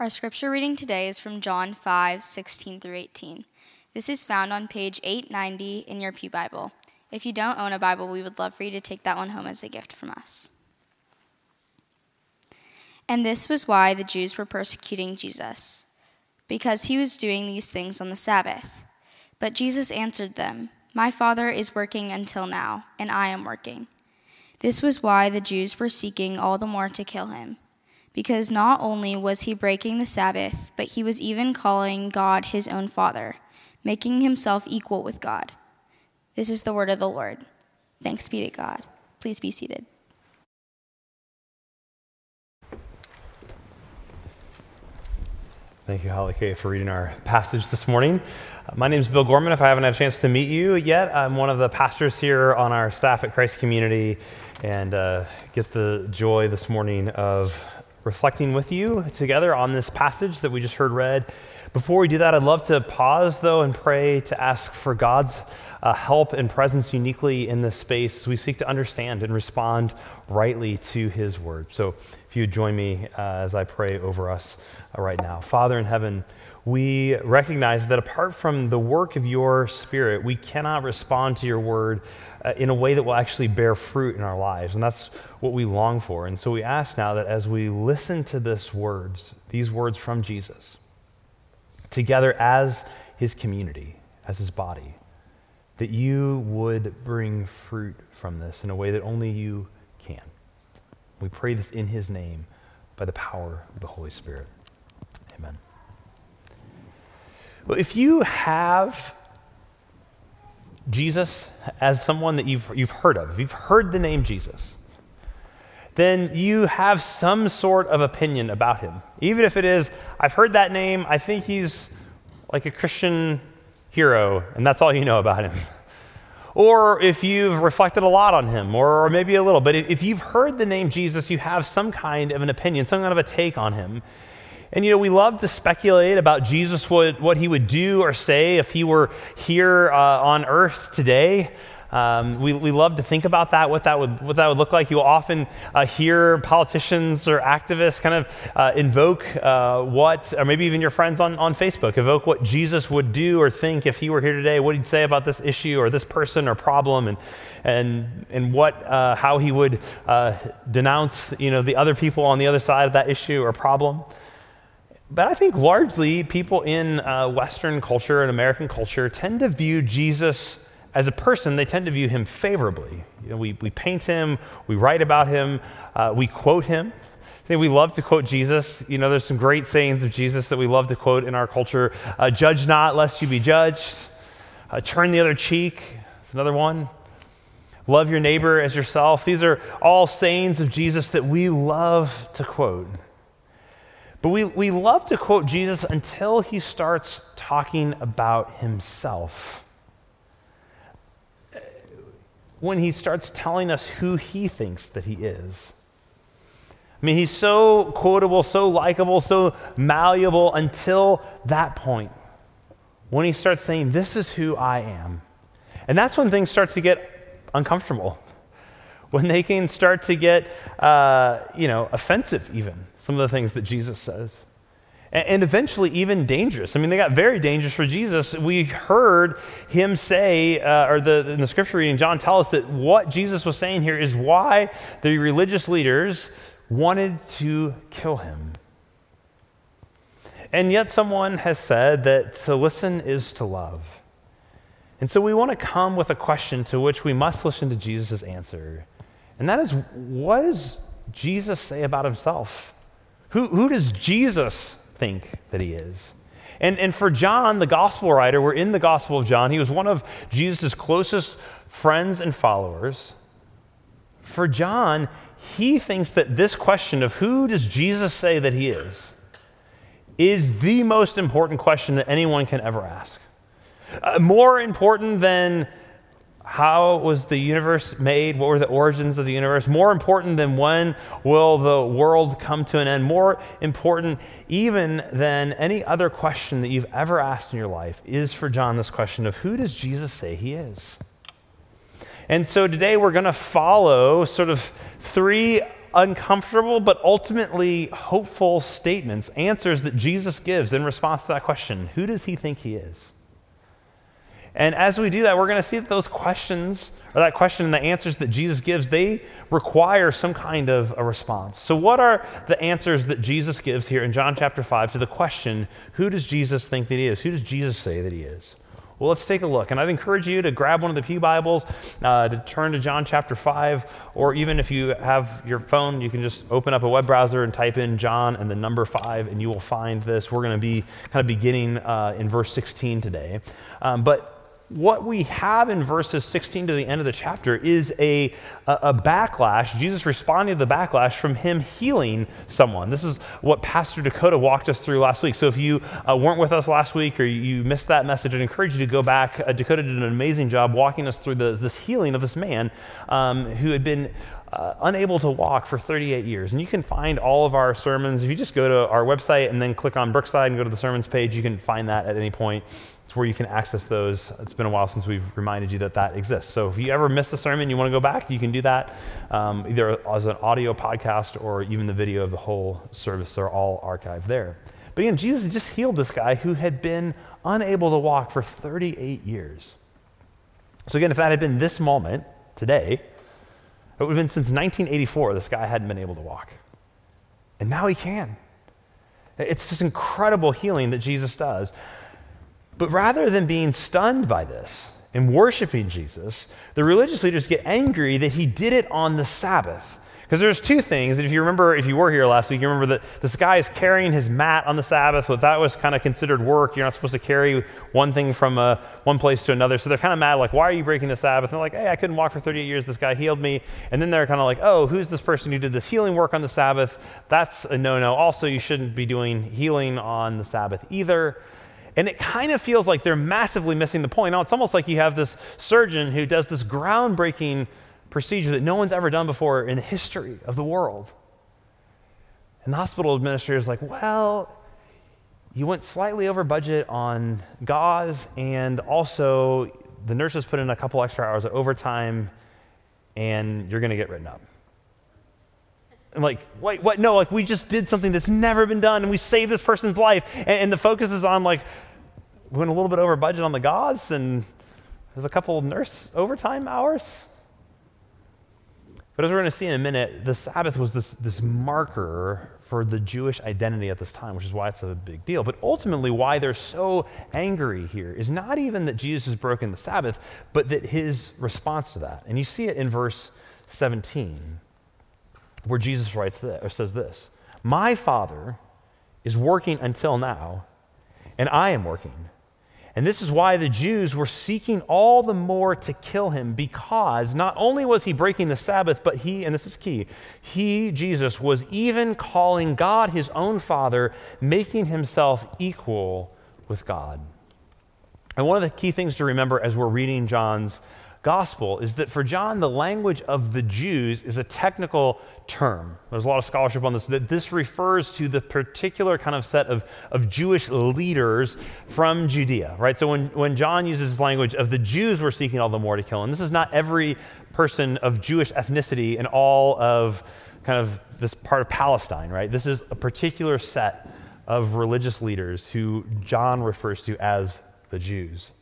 Our scripture reading today is from John 5 16 through 18. This is found on page 890 in your Pew Bible. If you don't own a Bible, we would love for you to take that one home as a gift from us. And this was why the Jews were persecuting Jesus, because he was doing these things on the Sabbath. But Jesus answered them, My Father is working until now, and I am working. This was why the Jews were seeking all the more to kill him, because not only was he breaking the Sabbath, but he was even calling God his own Father making himself equal with God. This is the word of the Lord. Thanks be to God. Please be seated. Thank you, Holly Kay, for reading our passage this morning. Uh, my name is Bill Gorman. If I haven't had a chance to meet you yet, I'm one of the pastors here on our staff at Christ Community and uh, get the joy this morning of reflecting with you together on this passage that we just heard read before we do that, I'd love to pause, though, and pray to ask for God's uh, help and presence uniquely in this space as we seek to understand and respond rightly to His word. So, if you would join me uh, as I pray over us uh, right now. Father in heaven, we recognize that apart from the work of your Spirit, we cannot respond to your word uh, in a way that will actually bear fruit in our lives. And that's what we long for. And so we ask now that as we listen to this words, these words from Jesus, together as his community, as his body, that you would bring fruit from this in a way that only you can. We pray this in his name by the power of the Holy Spirit. Amen. Well, if you have Jesus as someone that you've, you've heard of, if you've heard the name Jesus, then you have some sort of opinion about him. Even if it is, I've heard that name, I think he's like a Christian hero, and that's all you know about him. Or if you've reflected a lot on him, or maybe a little, but if you've heard the name Jesus, you have some kind of an opinion, some kind of a take on him. And you know, we love to speculate about Jesus, what, what he would do or say if he were here uh, on earth today. Um, we, we love to think about that, what that would, what that would look like. You'll often uh, hear politicians or activists kind of uh, invoke uh, what, or maybe even your friends on, on Facebook, evoke what Jesus would do or think if he were here today, what he'd say about this issue or this person or problem, and, and, and what, uh, how he would uh, denounce you know, the other people on the other side of that issue or problem. But I think largely people in uh, Western culture and American culture tend to view Jesus as a person, they tend to view him favorably. You know, we, we paint him, we write about him, uh, we quote him. we love to quote Jesus. You know, there's some great sayings of Jesus that we love to quote in our culture. Uh, Judge not, lest you be judged. Uh, turn the other cheek. It's another one. Love your neighbor as yourself. These are all sayings of Jesus that we love to quote. But we, we love to quote Jesus until he starts talking about himself when he starts telling us who he thinks that he is. I mean, he's so quotable, so likable, so malleable until that point when he starts saying, This is who I am. And that's when things start to get uncomfortable, when they can start to get, uh, you know, offensive, even, some of the things that Jesus says and eventually even dangerous. I mean, they got very dangerous for Jesus. We heard him say, uh, or the, in the scripture reading, John tell us that what Jesus was saying here is why the religious leaders wanted to kill him. And yet, someone has said that to listen is to love. And so, we want to come with a question to which we must listen to Jesus' answer. And that is, what does Jesus say about himself? Who, who does Jesus think that he is. And, and for John, the gospel writer, we're in the Gospel of John. He was one of Jesus' closest friends and followers. For John, he thinks that this question of who does Jesus say that he is is the most important question that anyone can ever ask. Uh, more important than how was the universe made? What were the origins of the universe? More important than when will the world come to an end? More important even than any other question that you've ever asked in your life is for John this question of who does Jesus say he is? And so today we're going to follow sort of three uncomfortable but ultimately hopeful statements, answers that Jesus gives in response to that question Who does he think he is? And as we do that, we're going to see that those questions, or that question and the answers that Jesus gives, they require some kind of a response. So, what are the answers that Jesus gives here in John chapter 5 to the question, Who does Jesus think that he is? Who does Jesus say that he is? Well, let's take a look. And I'd encourage you to grab one of the Pew Bibles, uh, to turn to John chapter 5, or even if you have your phone, you can just open up a web browser and type in John and the number 5, and you will find this. We're going to be kind of beginning uh, in verse 16 today. Um, but what we have in verses 16 to the end of the chapter is a, a, a, backlash. Jesus responding to the backlash from him healing someone. This is what Pastor Dakota walked us through last week. So if you uh, weren't with us last week or you missed that message, I'd encourage you to go back. Uh, Dakota did an amazing job walking us through the, this healing of this man um, who had been. Uh, unable to walk for 38 years. And you can find all of our sermons. If you just go to our website and then click on Brookside and go to the sermons page, you can find that at any point. It's where you can access those. It's been a while since we've reminded you that that exists. So if you ever miss a sermon, you want to go back, you can do that um, either as an audio podcast or even the video of the whole service. They're all archived there. But again, Jesus just healed this guy who had been unable to walk for 38 years. So again, if that had been this moment today, it would have been since 1984 this guy hadn't been able to walk. And now he can. It's this incredible healing that Jesus does. But rather than being stunned by this and worshiping Jesus, the religious leaders get angry that he did it on the Sabbath. Because there's two things. And if you remember, if you were here last week, you remember that this guy is carrying his mat on the Sabbath. But that was kind of considered work. You're not supposed to carry one thing from uh, one place to another. So they're kind of mad, like, why are you breaking the Sabbath? And they're like, hey, I couldn't walk for 38 years. This guy healed me. And then they're kind of like, oh, who's this person who did this healing work on the Sabbath? That's a no no. Also, you shouldn't be doing healing on the Sabbath either. And it kind of feels like they're massively missing the point. Now, it's almost like you have this surgeon who does this groundbreaking procedure that no one's ever done before in the history of the world. And the hospital administrator is like, well, you went slightly over budget on gauze, and also the nurses put in a couple extra hours of overtime, and you're going to get written up. And like, wait, what? No, like we just did something that's never been done and we saved this person's life. And, and the focus is on like, went a little bit over budget on the gauze and there's a couple nurse overtime hours. But as we're going to see in a minute, the Sabbath was this, this marker for the Jewish identity at this time, which is why it's a big deal. But ultimately, why they're so angry here is not even that Jesus has broken the Sabbath, but that his response to that. And you see it in verse 17 where Jesus writes this, or says this My Father is working until now, and I am working. And this is why the Jews were seeking all the more to kill him, because not only was he breaking the Sabbath, but he, and this is key, he, Jesus, was even calling God his own Father, making himself equal with God. And one of the key things to remember as we're reading John's gospel is that for John, the language of the Jews is a technical term. There's a lot of scholarship on this, that this refers to the particular kind of set of, of Jewish leaders from Judea, right? So when, when John uses this language of the Jews were seeking all the more to kill, and this is not every person of Jewish ethnicity in all of kind of this part of Palestine, right? This is a particular set of religious leaders who John refers to as the Jews.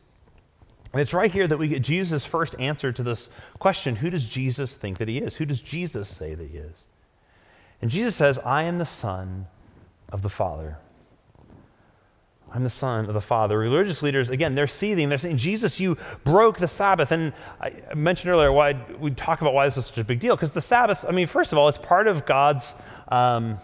And it's right here that we get Jesus' first answer to this question who does Jesus think that he is? Who does Jesus say that he is? And Jesus says, I am the Son of the Father. I'm the Son of the Father. Religious leaders, again, they're seething. They're saying, Jesus, you broke the Sabbath. And I mentioned earlier why we talk about why this is such a big deal. Because the Sabbath, I mean, first of all, it's part of God's. Um,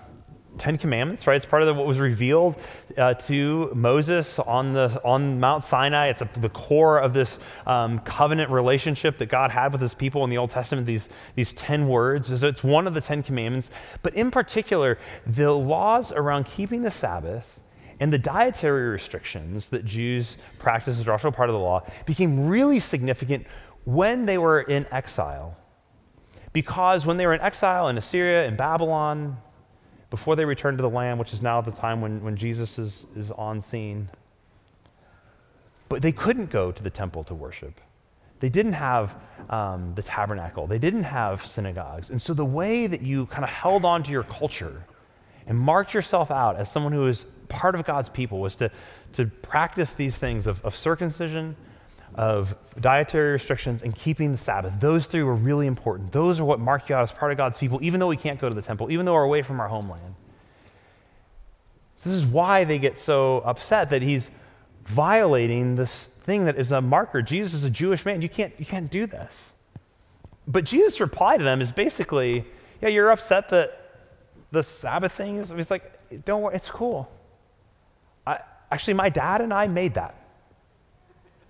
Ten Commandments, right? It's part of what was revealed uh, to Moses on, the, on Mount Sinai. It's a, the core of this um, covenant relationship that God had with his people in the Old Testament, these, these 10 words. So it's one of the Ten Commandments. But in particular, the laws around keeping the Sabbath and the dietary restrictions that Jews practiced as also part of the law became really significant when they were in exile. Because when they were in exile in Assyria and Babylon, before they return to the land, which is now the time when, when Jesus is, is on scene. But they couldn't go to the temple to worship. They didn't have um, the tabernacle, they didn't have synagogues. And so the way that you kind of held on to your culture and marked yourself out as someone who is part of God's people was to, to practice these things of, of circumcision, of dietary restrictions, and keeping the Sabbath. Those three were really important. Those are what mark you out as part of God's people, even though we can't go to the temple, even though we're away from our homeland. So this is why they get so upset that he's violating this thing that is a marker. Jesus is a Jewish man. You can't, you can't do this. But Jesus' reply to them is basically, yeah, you're upset that the Sabbath thing is, he's like, don't worry, it's cool. I, actually, my dad and I made that.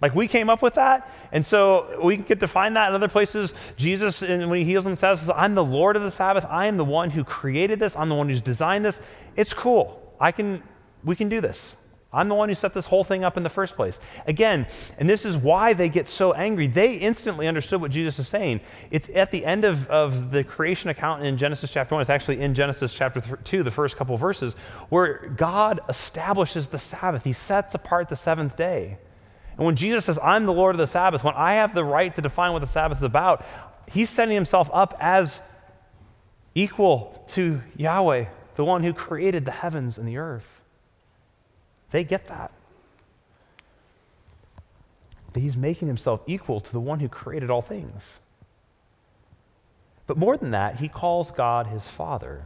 Like we came up with that, and so we can get to find that in other places. Jesus, when he heals on the Sabbath, says, "I'm the Lord of the Sabbath. I am the one who created this. I'm the one who's designed this. It's cool. I can, we can do this. I'm the one who set this whole thing up in the first place. Again, and this is why they get so angry. They instantly understood what Jesus is saying. It's at the end of, of the creation account in Genesis chapter 1. It's actually in Genesis chapter 2, the first couple verses, where God establishes the Sabbath. He sets apart the seventh day. And when Jesus says, I'm the Lord of the Sabbath, when I have the right to define what the Sabbath is about, he's setting himself up as equal to Yahweh, the one who created the heavens and the earth. They get that. He's making himself equal to the one who created all things. But more than that, he calls God his Father.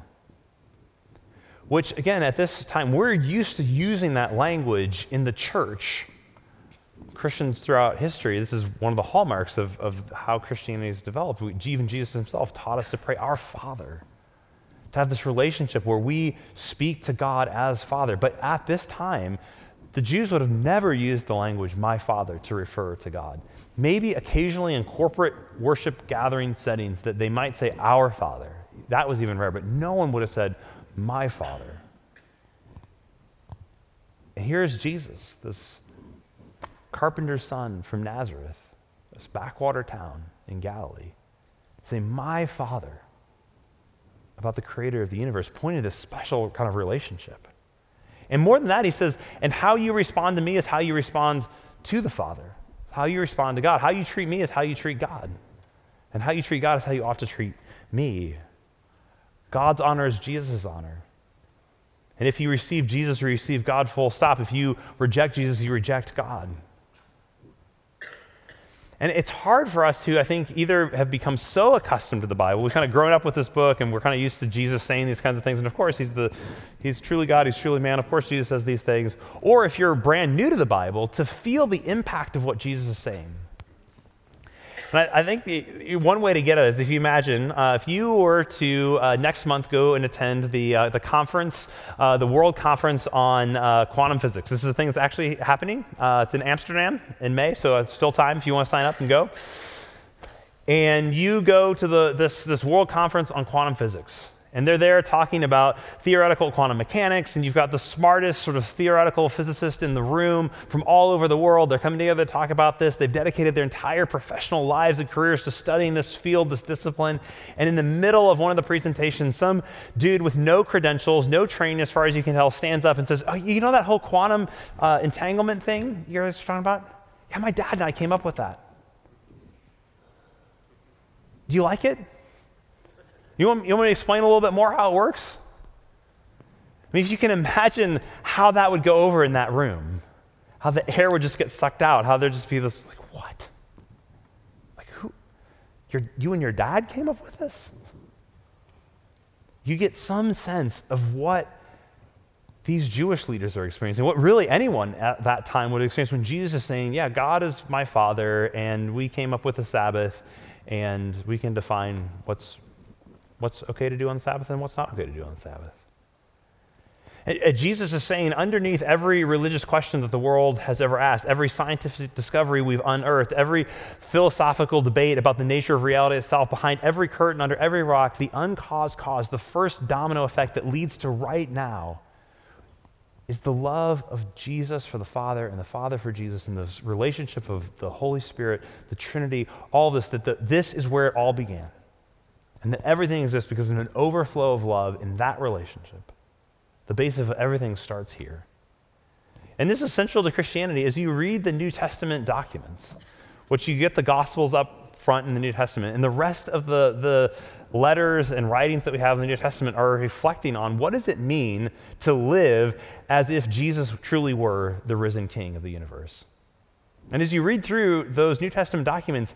Which, again, at this time, we're used to using that language in the church. Christians throughout history, this is one of the hallmarks of, of how Christianity has developed. We, even Jesus himself taught us to pray, Our Father to have this relationship where we speak to God as Father. But at this time, the Jews would have never used the language my Father to refer to God. Maybe occasionally in corporate worship gathering settings that they might say our Father. That was even rare, but no one would have said my Father. And here's Jesus, this carpenter's son from Nazareth, this backwater town in Galilee, say, My Father about the creator of the universe, pointing to this special kind of relationship. And more than that, he says, and how you respond to me is how you respond to the Father. how you respond to God. How you treat me is how you treat God. And how you treat God is how you ought to treat me. God's honor is Jesus' honor. And if you receive Jesus, you receive God full stop. If you reject Jesus, you reject God. And it's hard for us to, I think, either have become so accustomed to the Bible. We've kind of grown up with this book and we're kind of used to Jesus saying these kinds of things. And of course, he's, the, he's truly God, he's truly man. Of course, Jesus says these things. Or if you're brand new to the Bible, to feel the impact of what Jesus is saying. And I, I think the, one way to get it is if you imagine, uh, if you were to uh, next month go and attend the, uh, the conference, uh, the World Conference on uh, Quantum Physics. This is a thing that's actually happening. Uh, it's in Amsterdam in May, so it's still time if you want to sign up and go. And you go to the, this, this World Conference on Quantum Physics. And they're there talking about theoretical quantum mechanics, and you've got the smartest sort of theoretical physicist in the room from all over the world. They're coming together to talk about this. They've dedicated their entire professional lives and careers to studying this field, this discipline. And in the middle of one of the presentations, some dude with no credentials, no training as far as you can tell, stands up and says, Oh, you know that whole quantum uh, entanglement thing you're talking about? Yeah, my dad and I came up with that. Do you like it? You want, you want me to explain a little bit more how it works? I mean, if you can imagine how that would go over in that room, how the air would just get sucked out, how there'd just be this, like, what? Like, who? Your, you and your dad came up with this? You get some sense of what these Jewish leaders are experiencing, what really anyone at that time would experience when Jesus is saying, Yeah, God is my Father, and we came up with the Sabbath, and we can define what's what's okay to do on Sabbath and what's not okay to do on Sabbath. Jesus is saying, underneath every religious question that the world has ever asked, every scientific discovery we've unearthed, every philosophical debate about the nature of reality itself, behind every curtain, under every rock, the uncaused cause, the first domino effect that leads to right now, is the love of Jesus for the Father and the Father for Jesus and this relationship of the Holy Spirit, the Trinity, all this, that the, this is where it all began. And that everything exists because of an overflow of love in that relationship. The base of everything starts here. And this is central to Christianity as you read the New Testament documents. which you get the Gospels up front in the New Testament, and the rest of the, the letters and writings that we have in the New Testament are reflecting on what does it mean to live as if Jesus truly were the risen King of the universe. And as you read through those New Testament documents,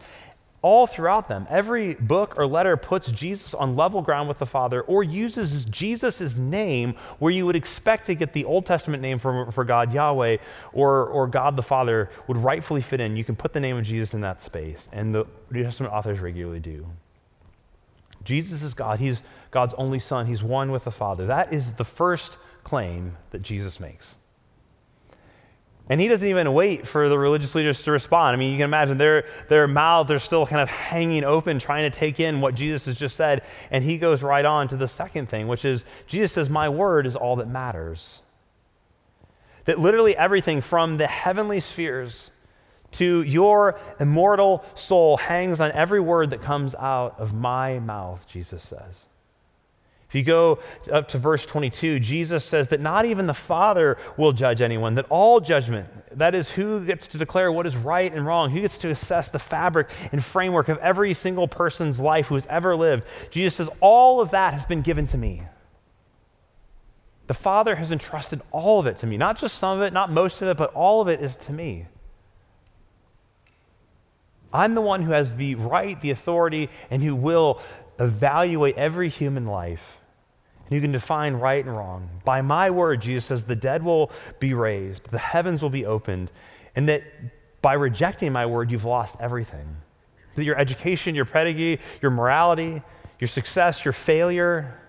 all throughout them, every book or letter puts Jesus on level ground with the Father or uses Jesus' name where you would expect to get the Old Testament name for, for God, Yahweh, or, or God the Father would rightfully fit in. You can put the name of Jesus in that space, and the New Testament authors regularly do. Jesus is God. He's God's only Son. He's one with the Father. That is the first claim that Jesus makes. And he doesn't even wait for the religious leaders to respond. I mean, you can imagine their, their mouths are still kind of hanging open, trying to take in what Jesus has just said. And he goes right on to the second thing, which is Jesus says, My word is all that matters. That literally everything from the heavenly spheres to your immortal soul hangs on every word that comes out of my mouth, Jesus says. If you go up to verse 22, Jesus says that not even the Father will judge anyone, that all judgment, that is, who gets to declare what is right and wrong, who gets to assess the fabric and framework of every single person's life who has ever lived, Jesus says, all of that has been given to me. The Father has entrusted all of it to me, not just some of it, not most of it, but all of it is to me. I'm the one who has the right, the authority, and who will evaluate every human life you can define right and wrong. By my word, Jesus says, the dead will be raised, the heavens will be opened, and that by rejecting my word, you've lost everything. That your education, your pedigree, your morality, your success, your failure,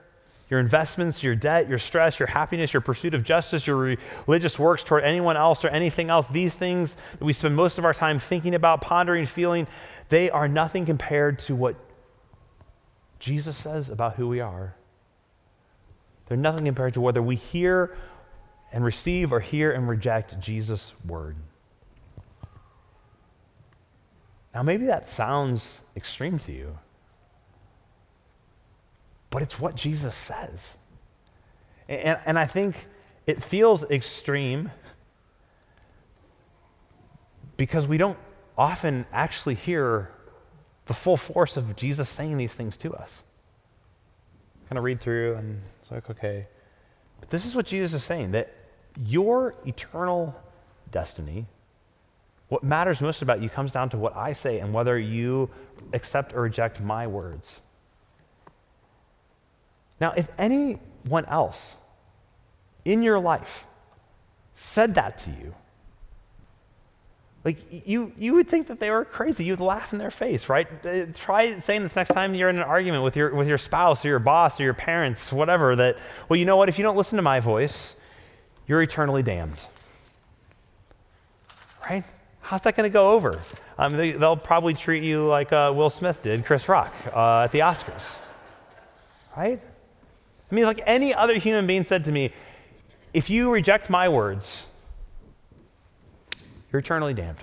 your investments, your debt, your stress, your happiness, your pursuit of justice, your religious works toward anyone else or anything else, these things that we spend most of our time thinking about, pondering, feeling, they are nothing compared to what Jesus says about who we are. They're nothing compared to whether we hear and receive or hear and reject Jesus' word. Now, maybe that sounds extreme to you, but it's what Jesus says. And, and I think it feels extreme because we don't often actually hear the full force of Jesus saying these things to us. Kind of read through and it's like, okay. But this is what Jesus is saying that your eternal destiny, what matters most about you, comes down to what I say and whether you accept or reject my words. Now, if anyone else in your life said that to you, like you, you would think that they were crazy. You'd laugh in their face, right? Uh, try saying this next time you're in an argument with your, with your spouse or your boss or your parents, whatever, that, well, you know what? If you don't listen to my voice, you're eternally damned. Right? How's that going to go over? Um, they, will probably treat you like uh, Will Smith did Chris Rock uh, at the Oscars. Right? I mean, like any other human being said to me, if you reject my words, you're eternally damned.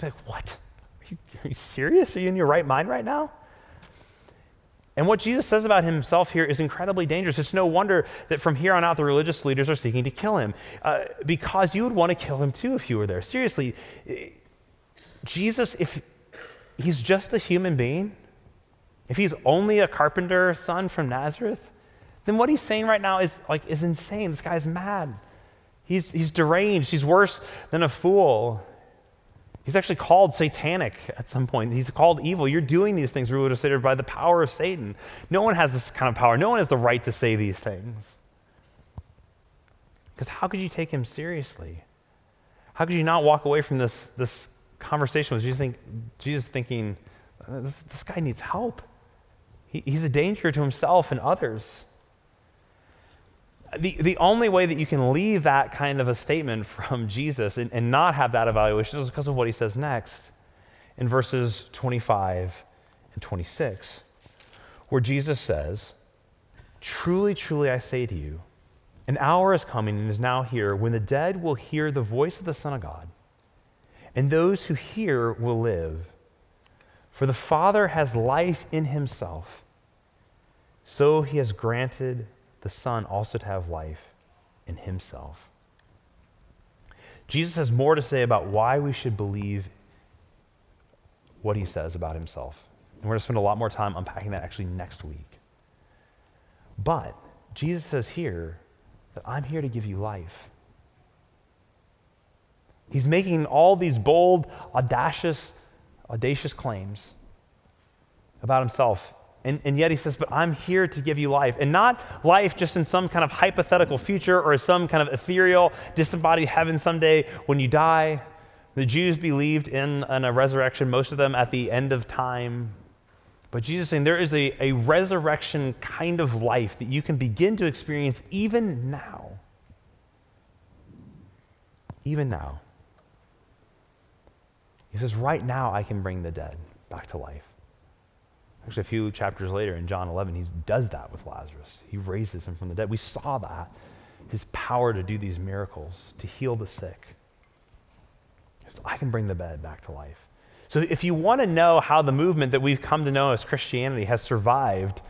You're like, what? Are you, are you serious? Are you in your right mind right now? And what Jesus says about himself here is incredibly dangerous. It's no wonder that from here on out, the religious leaders are seeking to kill him uh, because you would want to kill him too if you were there. Seriously, Jesus, if he's just a human being, if he's only a carpenter son from Nazareth, then what he's saying right now is like is insane. This guy's mad. He's, he's deranged. He's worse than a fool. He's actually called satanic at some point. He's called evil. You're doing these things, rulers considered by the power of Satan. No one has this kind of power. No one has the right to say these things. Because how could you take him seriously? How could you not walk away from this, this conversation with Jesus, think, Jesus thinking, uh, this, this guy needs help? He, he's a danger to himself and others the, the only way that you can leave that kind of a statement from Jesus and, and not have that evaluation is because of what he says next in verses 25 and 26, where Jesus says, Truly, truly, I say to you, an hour is coming and is now here when the dead will hear the voice of the Son of God, and those who hear will live. For the Father has life in himself, so he has granted the Son also to have life in himself. Jesus has more to say about why we should believe what he says about himself. And we're going to spend a lot more time unpacking that actually next week. But Jesus says here that I'm here to give you life. He's making all these bold, audacious, audacious claims about himself. And, and yet he says, But I'm here to give you life. And not life just in some kind of hypothetical future or some kind of ethereal, disembodied heaven someday when you die. The Jews believed in, in a resurrection, most of them at the end of time. But Jesus is saying there is a, a resurrection kind of life that you can begin to experience even now. Even now. He says, Right now I can bring the dead back to life. Actually, a few chapters later in John 11, he does that with Lazarus. He raises him from the dead. We saw that, his power to do these miracles, to heal the sick. So I can bring the dead back to life. So if you want to know how the movement that we've come to know as Christianity has survived,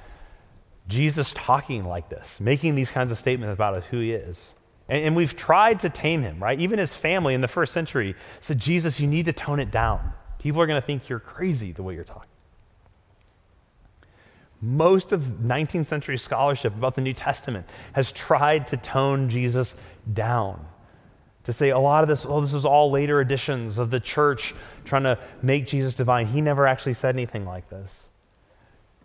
Jesus talking like this, making these kinds of statements about who he is. And, and we've tried to tame him, right? Even his family in the first century said, Jesus, you need to tone it down. People are going to think you're crazy the way you're talking. Most of 19th century scholarship about the New Testament has tried to tone Jesus down. To say a lot of this, oh, this was all later editions of the church trying to make Jesus divine. He never actually said anything like this.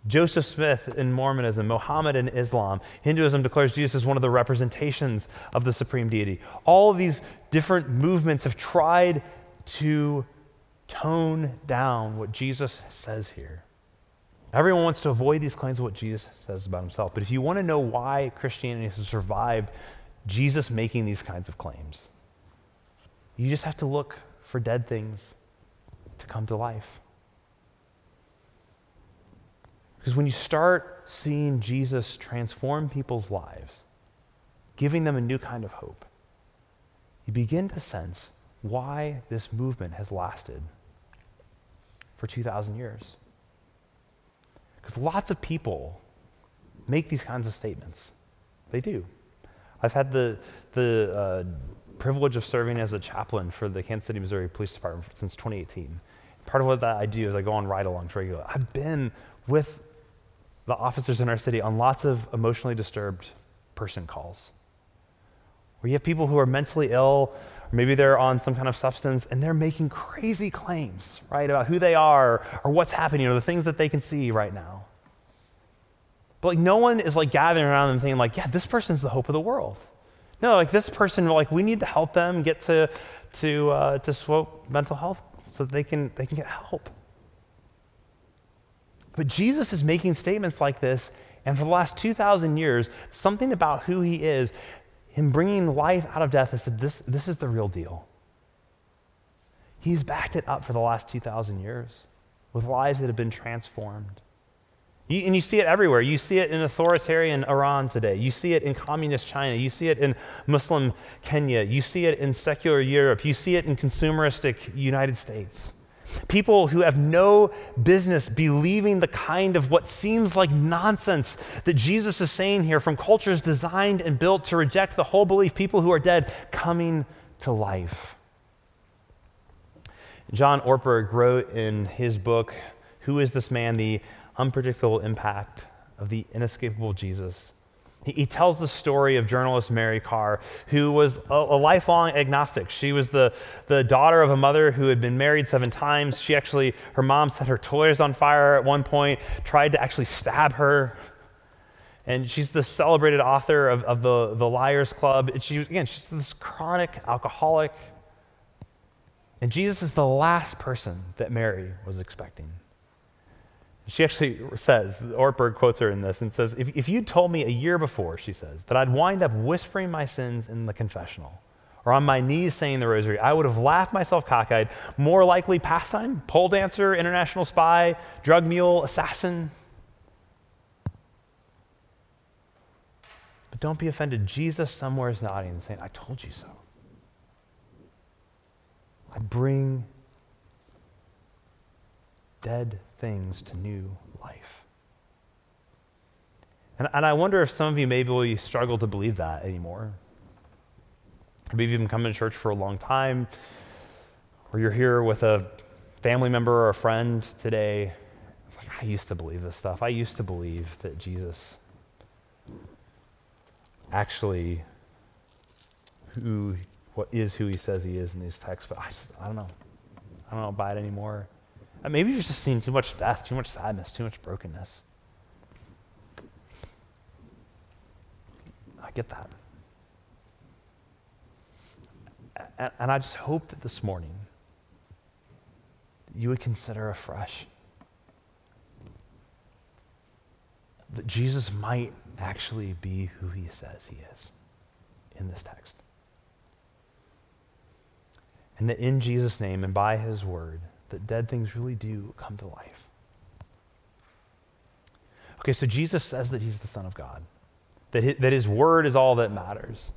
Joseph Smith in Mormonism, Mohammed in Islam, Hinduism declares Jesus as one of the representations of the supreme deity. All of these different movements have tried to tone down what Jesus says here. Everyone wants to avoid these claims of what Jesus says about himself. But if you want to know why Christianity has survived Jesus making these kinds of claims, you just have to look for dead things to come to life. Because when you start seeing Jesus transform people's lives, giving them a new kind of hope, you begin to sense why this movement has lasted for 2,000 years. Because lots of people make these kinds of statements. They do. I've had the, the uh, privilege of serving as a chaplain for the Kansas City, Missouri Police Department since 2018. Part of what that I do is I go on ride alongs regularly. I've been with the officers in our city on lots of emotionally disturbed person calls where you have people who are mentally ill, maybe they're on some kind of substance, and they're making crazy claims, right, about who they are or what's happening or the things that they can see right now. But like no one is like gathering around them thinking like, yeah, this person's the hope of the world. No, like this person, like we need to help them get to to uh, to swope mental health so they can they can get help. But Jesus is making statements like this, and for the last two thousand years, something about who he is, him bringing life out of death, has said this this is the real deal. He's backed it up for the last two thousand years with lives that have been transformed. You, and you see it everywhere. You see it in authoritarian Iran today. You see it in communist China. You see it in Muslim Kenya. You see it in secular Europe. You see it in consumeristic United States. People who have no business believing the kind of what seems like nonsense that Jesus is saying here from cultures designed and built to reject the whole belief, people who are dead coming to life. John Ortberg wrote in his book, Who is This Man? The unpredictable impact of the inescapable Jesus. He, tells the story of journalist Mary Karr, who was a, a, lifelong agnostic. She was the, the daughter of a mother who had been married seven times. She actually, her mom set her toys on fire at one point, tried to actually stab her. And she's the celebrated author of, of the, the Liars Club. And she, again, she's this chronic alcoholic. And Jesus is the last person that Mary was expecting. She actually says, Ortberg quotes her in this and says, if, if you told me a year before, she says, that I'd wind up whispering my sins in the confessional or on my knees saying the rosary, I would have laughed myself cockeyed. More likely pastime, pole dancer, international spy, drug mule, assassin. But don't be offended. Jesus somewhere is nodding and saying, I told you so. I bring dead things to new life. And, and I wonder if some of you maybe will struggle to believe that anymore. Maybe you've been coming to church for a long time, or you're here with a family member or a friend today, it's like, I used to believe this stuff. I used to believe that Jesus actually who what is who he says he is in these texts, but I just I don't know. I don't know buy it anymore. And maybe you've just seen too much death, too much sadness, too much brokenness. I get that. And, and I just hope that this morning you would consider afresh that Jesus might actually be who he says he is in this text. And that in Jesus' name and by his word, that dead things really do come to life. Okay, so Jesus says that he's the Son of God, that his, that his word is all that matters,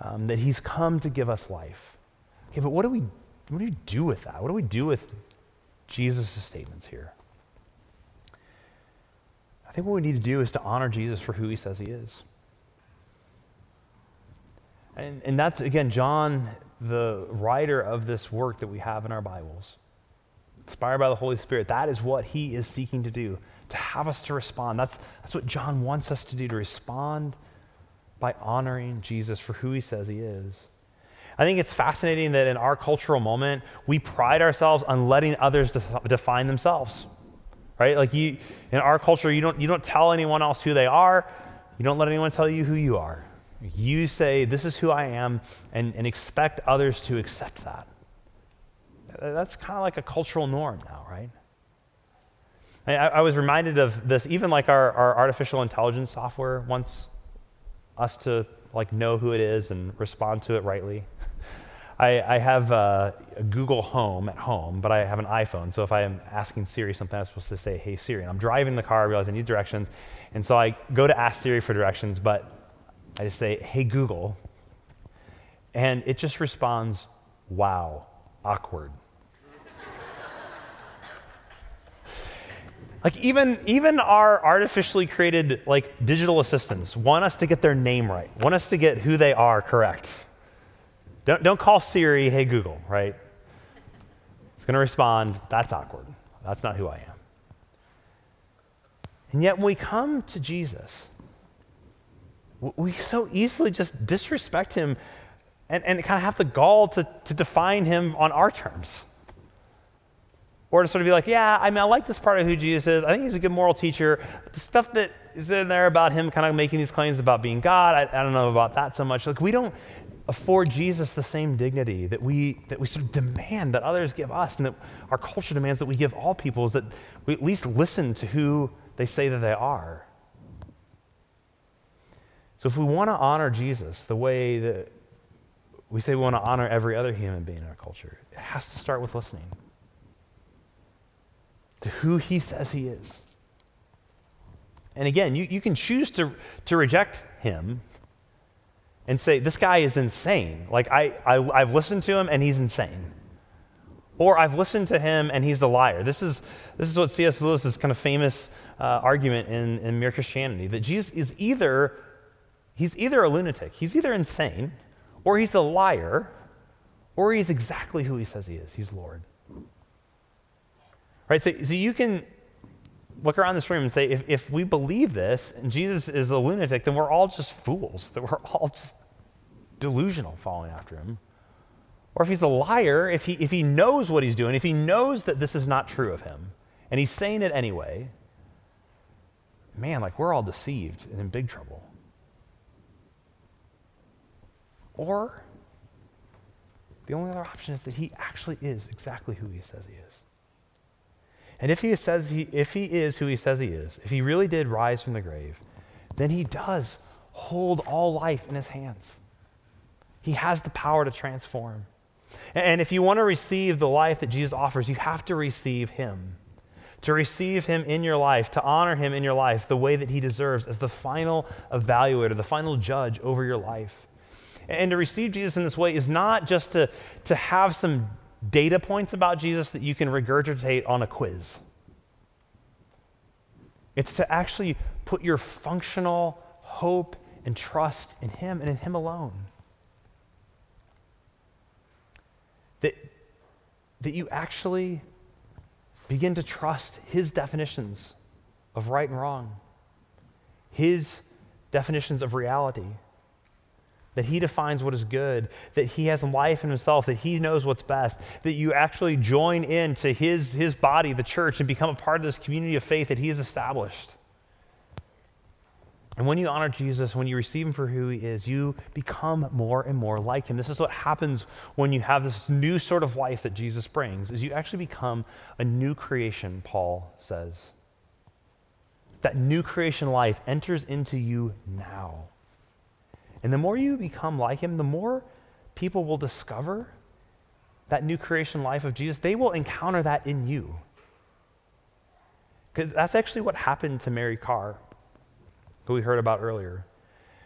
um, that he's come to give us life. Okay, but what do we, what do we do with that? What do we do with Jesus' statements here? I think what we need to do is to honor Jesus for who he says he is. And, and that's, again, John, the writer of this work that we have in our Bibles, inspired by the Holy Spirit. That is what he is seeking to do, to have us to respond. That's, that's what John wants us to do, to respond by honoring Jesus for who he says he is. I think it's fascinating that in our cultural moment, we pride ourselves on letting others define themselves. Right? Like you in our culture, you don't you don't tell anyone else who they are. You don't let anyone tell you who you are. You say, This is who I am, and, and expect others to accept that. That's kind of like a cultural norm now, right? I, I, was reminded of this, even like our, our artificial intelligence software wants us to like know who it is and respond to it rightly. I, I have a, a, Google Home at home, but I have an iPhone. So if I am asking Siri something, I'm supposed to say, "Hey Siri." And I'm driving the car, I realize I need directions, and so I go to ask Siri for directions, but I just say, hey, Google. And it just responds, wow, awkward. Like even even our artificially created like digital assistants want us to get their name right want us to get who they are correct. Don't, don't call siri hey google right? It's going to respond that's awkward. That's not who i am. And yet when we come to jesus we so easily just disrespect him and, and kind of have the gall to, to define him on our terms. Or to sort of be like, yeah, I mean, I like this part of who Jesus is. I think he's a good moral teacher. But the stuff that is in there about him kind of making these claims about being God, I, I don't know about that so much. Like, we don't afford Jesus the same dignity that we, that we sort of demand that others give us and that our culture demands that we give all people is that we at least listen to who they say that they are. So if we want to honor Jesus the way that we say we want to honor every other human being in our culture, it has to start with listening to who he says he is. And again, you, you can choose to, to reject him and say, this guy is insane. Like, I, I, I've listened to him and he's insane. Or I've listened to him and he's a liar. This is, this is what C.S. Lewis's kind of famous uh, argument in, in Mere Christianity that Jesus is either He's either a lunatic, he's either insane, or he's a liar, or he's exactly who he says he is. He's Lord. Right? So, so you can look around this room and say, if, if we believe this and Jesus is a lunatic, then we're all just fools, that we're all just delusional following after him. Or if he's a liar, if he, if he knows what he's doing, if he knows that this is not true of him, and he's saying it anyway, man, like we're all deceived and in big trouble. Or the only other option is that he actually is exactly who he says he is. And if he says he, if he is who he says he is, if he really did rise from the grave, then he does hold all life in his hands. He has the power to transform. And if you want to receive the life that Jesus offers, you have to receive him. To receive him in your life, to honor him in your life the way that he deserves as the final evaluator, the final judge over your life. And to receive Jesus in this way is not just to, to have some data points about Jesus that you can regurgitate on a quiz. It's to actually put your functional hope and trust in Him and in Him alone. That, that you actually Begin to trust his definitions of right and wrong, his definitions of reality. That he defines what is good, that he has life in himself, that he knows what's best, that you actually join into his, his body, the church, and become a part of this community of faith that he has established. And when you honor Jesus, when you receive him for who he is, you become more and more like him. This is what happens when you have this new sort of life that Jesus brings, is you actually become a new creation, Paul says. That new creation life enters into you now. And the more you become like him, the more people will discover that new creation life of Jesus. They will encounter that in you. Because that's actually what happened to Mary Karr, who we heard about earlier.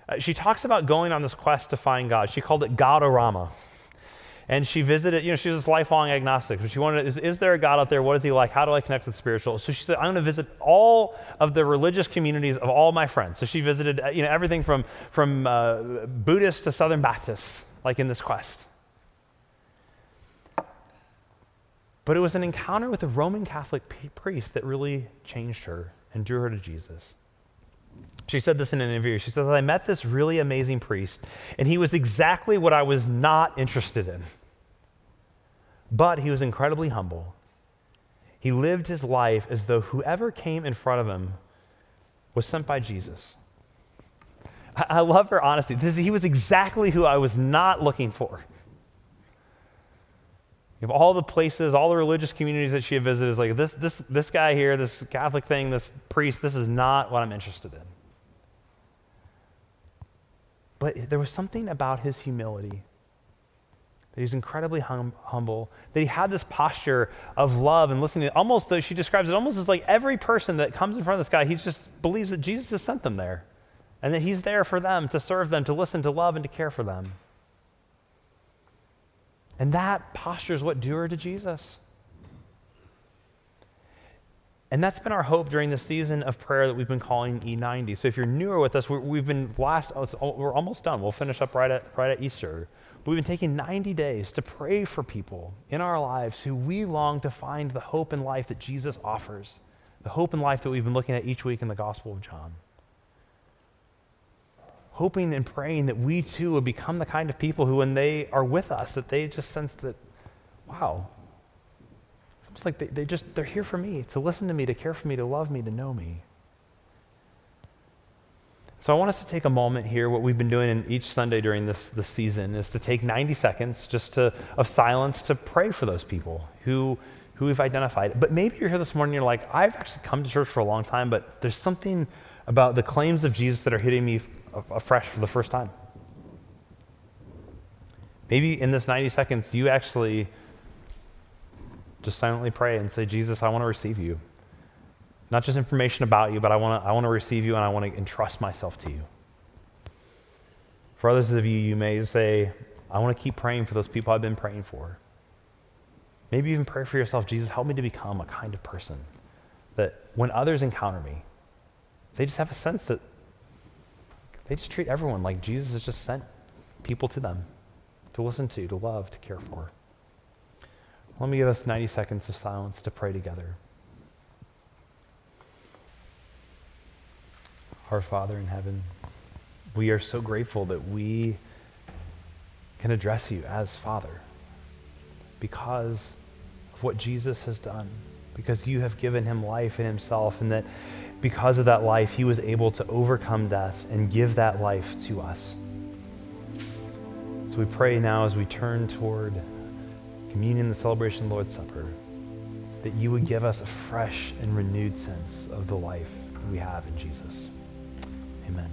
Uh, she talks about going on this quest to find God. She called it Godorama. And she visited, you know, she was this lifelong agnostic. But she wanted, is, is there a God out there? What is he like? How do I connect with spiritual? So she said, I'm going to visit all of the religious communities of all my friends. So she visited, uh, you know, everything from, from uh, Buddhists to Southern Baptists, like in this quest. But it was an encounter with a Roman Catholic priest that really changed her and drew her to Jesus. She said this in an interview. She says, I met this really amazing priest, and he was exactly what I was not interested in. But he was incredibly humble. He lived his life as though whoever came in front of him was sent by Jesus. I, love her honesty. This, he was exactly who I was not looking for. Of all the places, all the religious communities that she had visited, is like this, this, this guy here, this Catholic thing, this priest, this is not what I'm interested in. But there was something about his humility that he's incredibly hum- humble, that he had this posture of love and listening. Almost, though she describes it almost as like every person that comes in front of this guy, he just believes that Jesus has sent them there and that he's there for them, to serve them, to listen, to love, and to care for them. And that posture is what drew her to Jesus. And that's been our hope during the season of prayer that we've been calling E90. So if you're newer with us, we have been last, oh, we're almost done. We'll finish up right at, right at Easter. But we've been taking 90 days to pray for people in our lives who we long to find the hope and life that Jesus offers, the hope and life that we've been looking at each week in the Gospel of John. Hoping and praying that we too will become the kind of people who, when they are with us, that they just sense that, wow, it's almost like they, they just, they're here for me, to listen to me, to care for me, to love me, to know me. So I want us to take a moment here. What we've been doing in each Sunday during this, this season is to take 90 seconds just to, of silence to pray for those people who, who we've identified. But maybe you're here this morning, and you're like, I've actually come to church for a long time, but there's something about the claims of Jesus that are hitting me afresh for the first time. Maybe in this 90 seconds, you actually just silently pray and say, Jesus, I want to receive you. Not just information about you, but I want to, I want to receive you and I want to entrust myself to you. For others of you, you may say, I want to keep praying for those people I've been praying for. Maybe even pray for yourself, Jesus, help me to become a kind of person that when others encounter me, they just have a sense that they just treat everyone like Jesus has just sent people to them to listen to, to love, to care for. Let me give us 90 seconds of silence to pray together. Our Father in heaven, we are so grateful that we can address you as Father because of what Jesus has done, because you have given him life in himself, and that because of that life, he was able to overcome death and give that life to us. So we pray now as we turn toward communion, the celebration of the Lord's Supper, that you would give us a fresh and renewed sense of the life we have in Jesus. Amen.